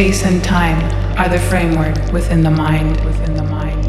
space and time are the framework within the mind. within the mind.